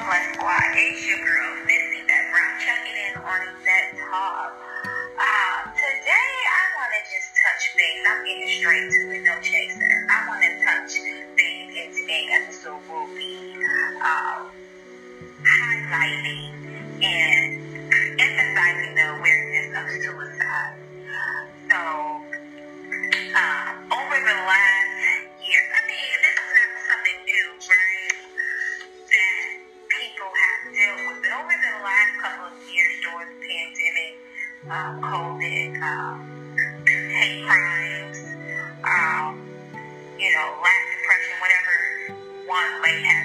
Squad. It's your girl, Miss Yvette Brown checking in on that top. Uh, today, I want to just touch base. I'm getting straight to it, no chaser. I want to touch base and today' episode will be uh, highlighting and um, COVID, um, hate crimes, um, you know, lack of depression, whatever one may have.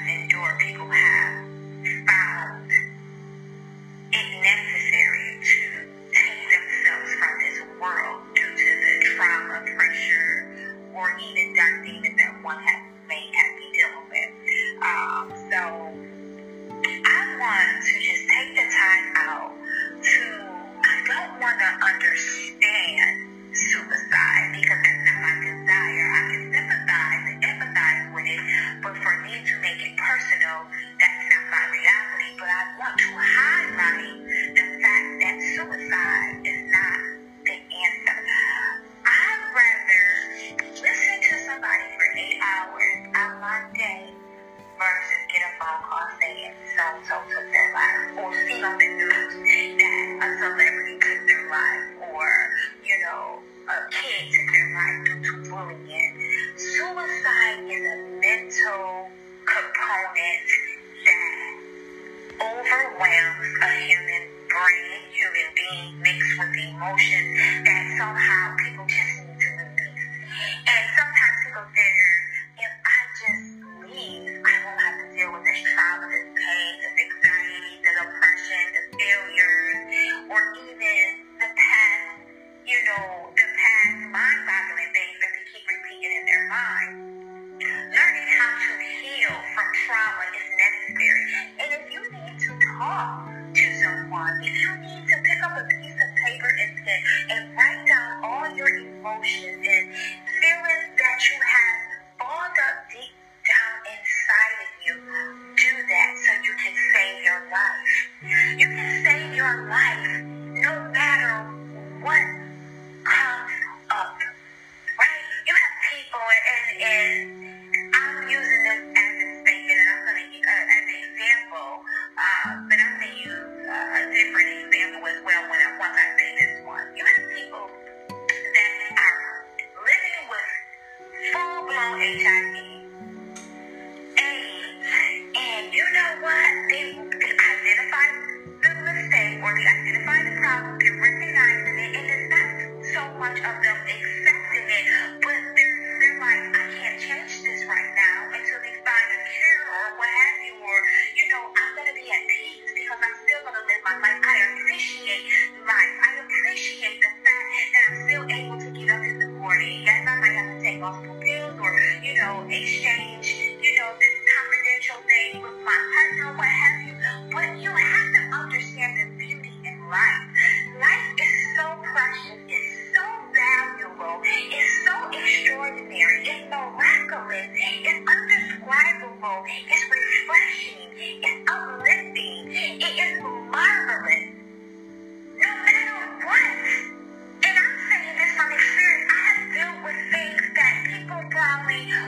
multiple pills or, you know, exchange, you know, this confidential thing with my partner, what have you. But you have to understand the beauty in life. Life is so precious. It's so valuable. It's so extraordinary. It's miraculous. It's undescribable. It's refreshing. It's uplifting. It is marvelous. No matter what. Thank you.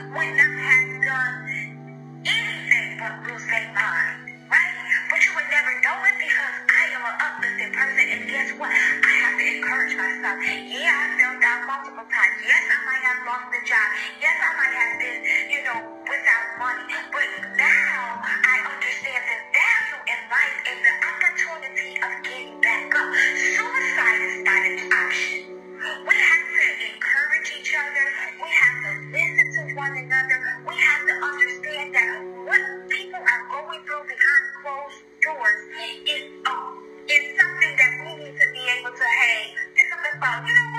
about, you know what?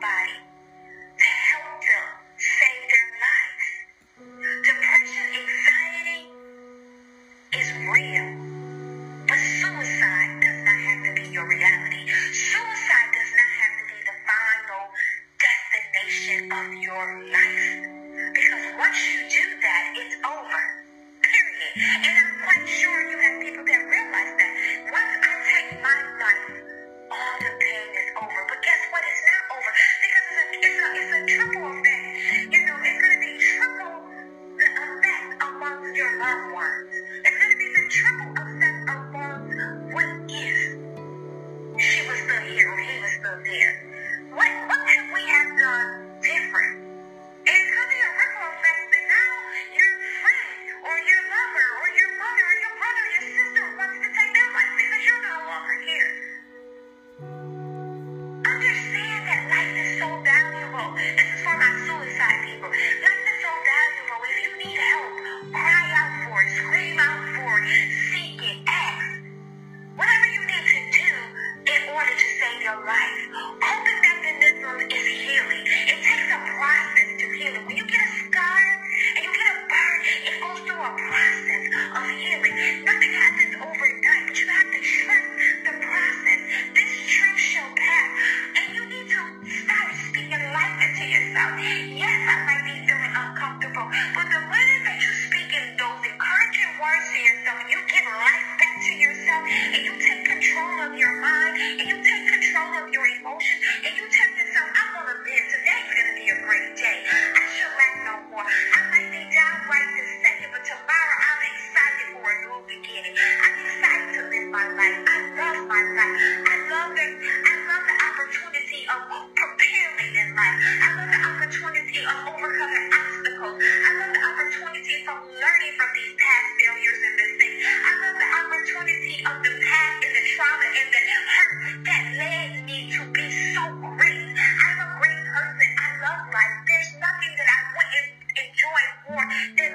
Bye. platform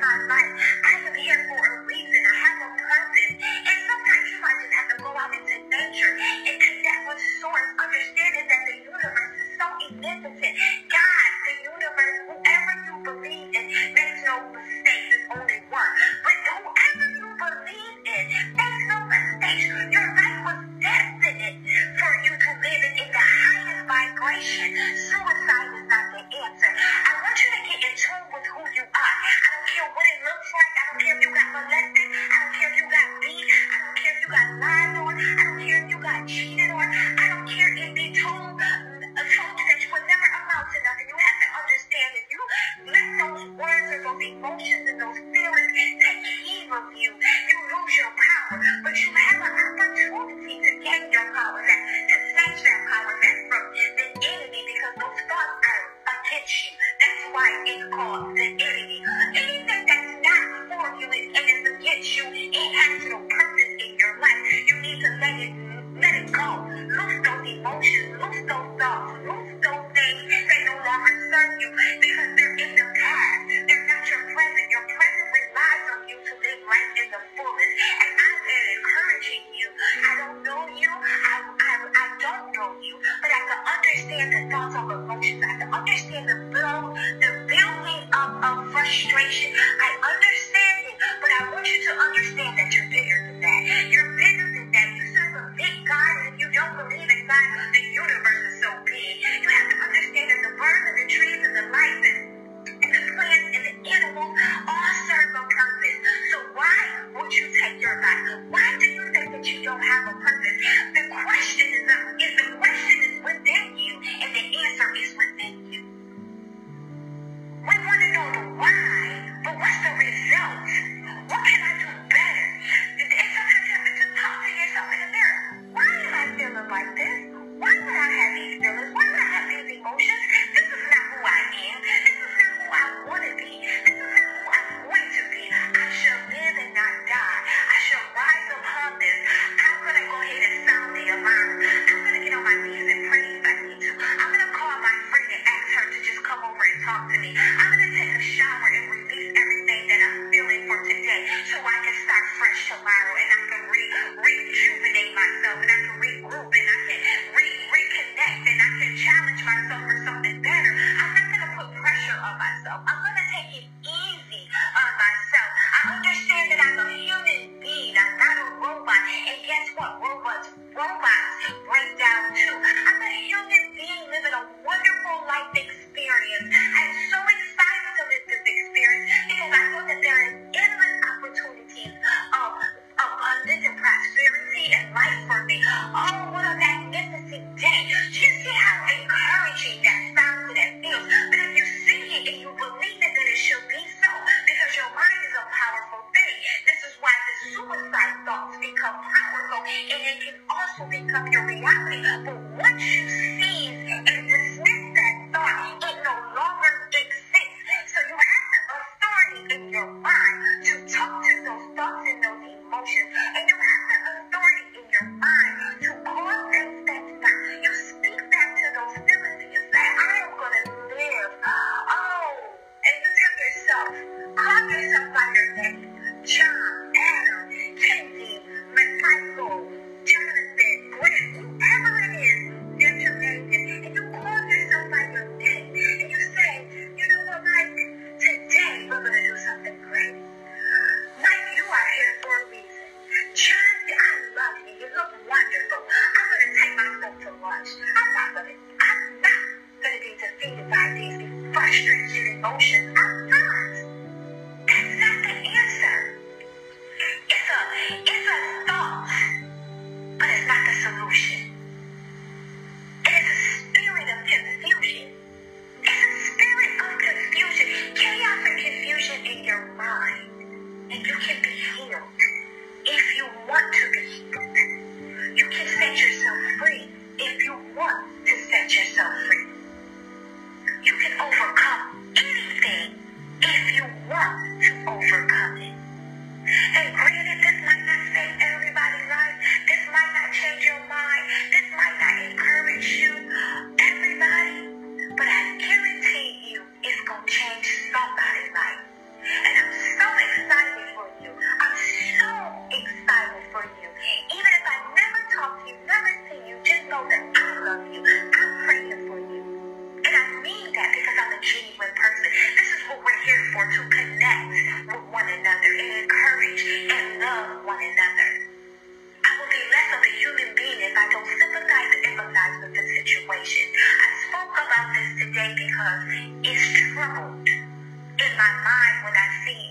My life. I don't care if you got cheated on. I don't care if they told, uh, told you that never amount to nothing. You have to understand that you let those words and those emotions and those feelings take heed of you. You lose your power, but you have serve you because they're in the past. They're not your present. Your present relies on you to live life in the fullness. life experience. I'm so excited to live this experience because I know that there is endless opportunities of abundance and prosperity and life for me. Oh, what a magnificent day. You see how encouraging that sounds and that feels. But if you see it and you believe it, then it should be so because your mind is a powerful thing. This is why the suicide thoughts become powerful and it can also become your reality. But 我曾经拥有。from one another. I will be less of a human being if I don't sympathize and empathize with the situation. I spoke about this today because it's troubled in my mind when I see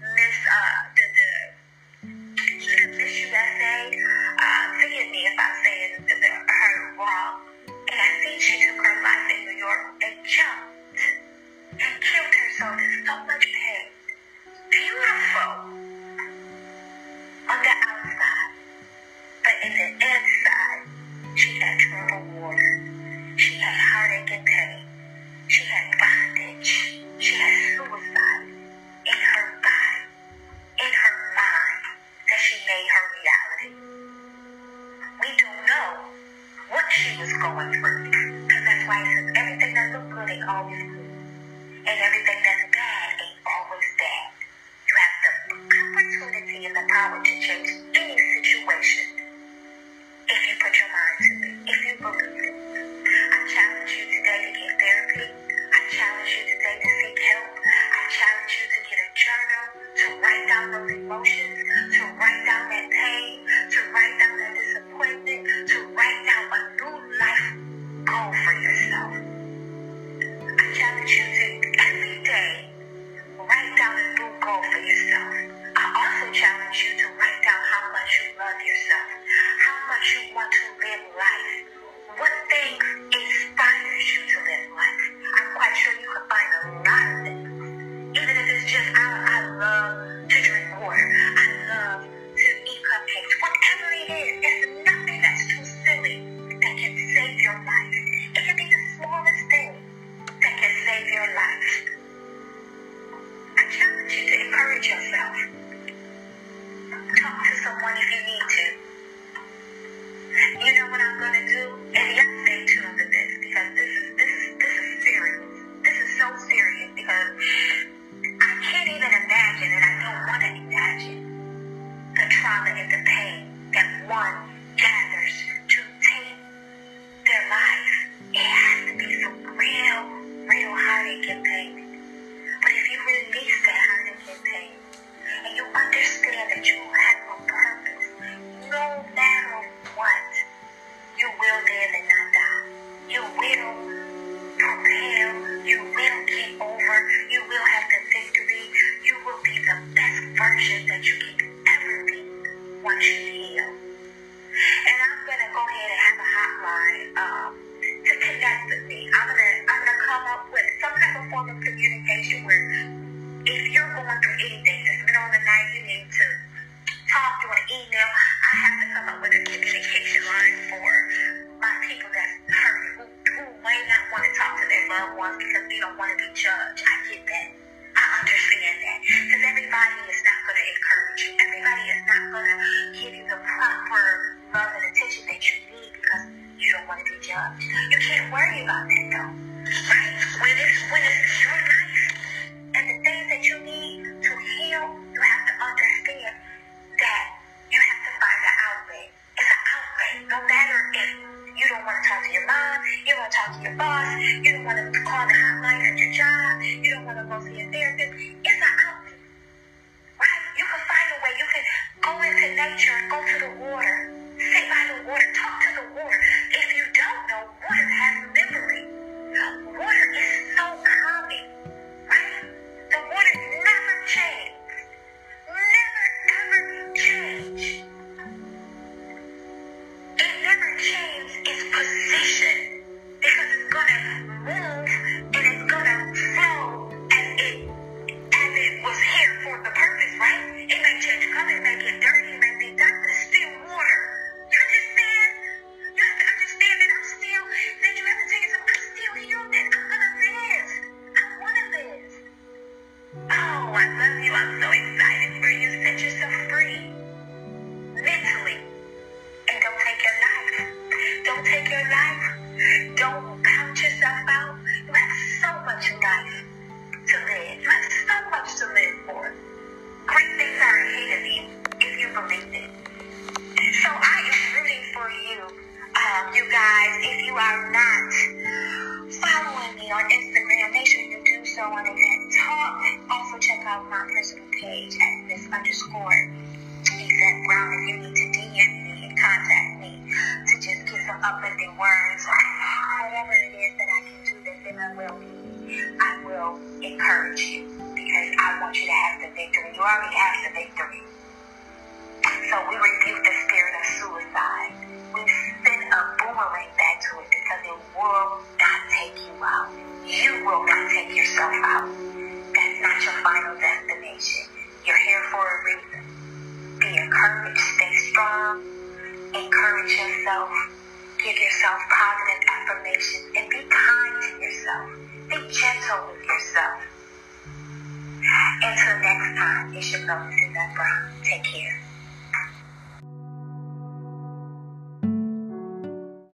Miss uh, the, the, the Miss USA. Uh, forgive me if I'm saying the, the, her wrong. And I see she took her life in New York and jumped and killed herself in so much pain. Beautiful on the outside, but in the inside. form of communication where if you're going through anything, it's middle of the night, you need to talk through an email, I have to come up with a communication line for my people that's hurt, who, who may not want to talk to their loved ones because they don't want to be judged. I get that. I understand that. Because everybody is not going to encourage you. Everybody is not going to give you the proper love and attention that you need because you don't want to be judged. You can't worry about that, though. Right? when it's true. Are not following me on Instagram, make sure you do so on Event Talk. Also check out my personal page at Miss underscore Yvette Brown if you need to DM me and contact me to just get some uplifting words or whatever it is that I can do that then I will be. I will encourage you because I want you to have the victory. You already have the victory. So we rebuke yourself, give yourself positive affirmations, and be kind to yourself. Be gentle with yourself. Until next time, it's your girl, Suzanne Brown. Take care.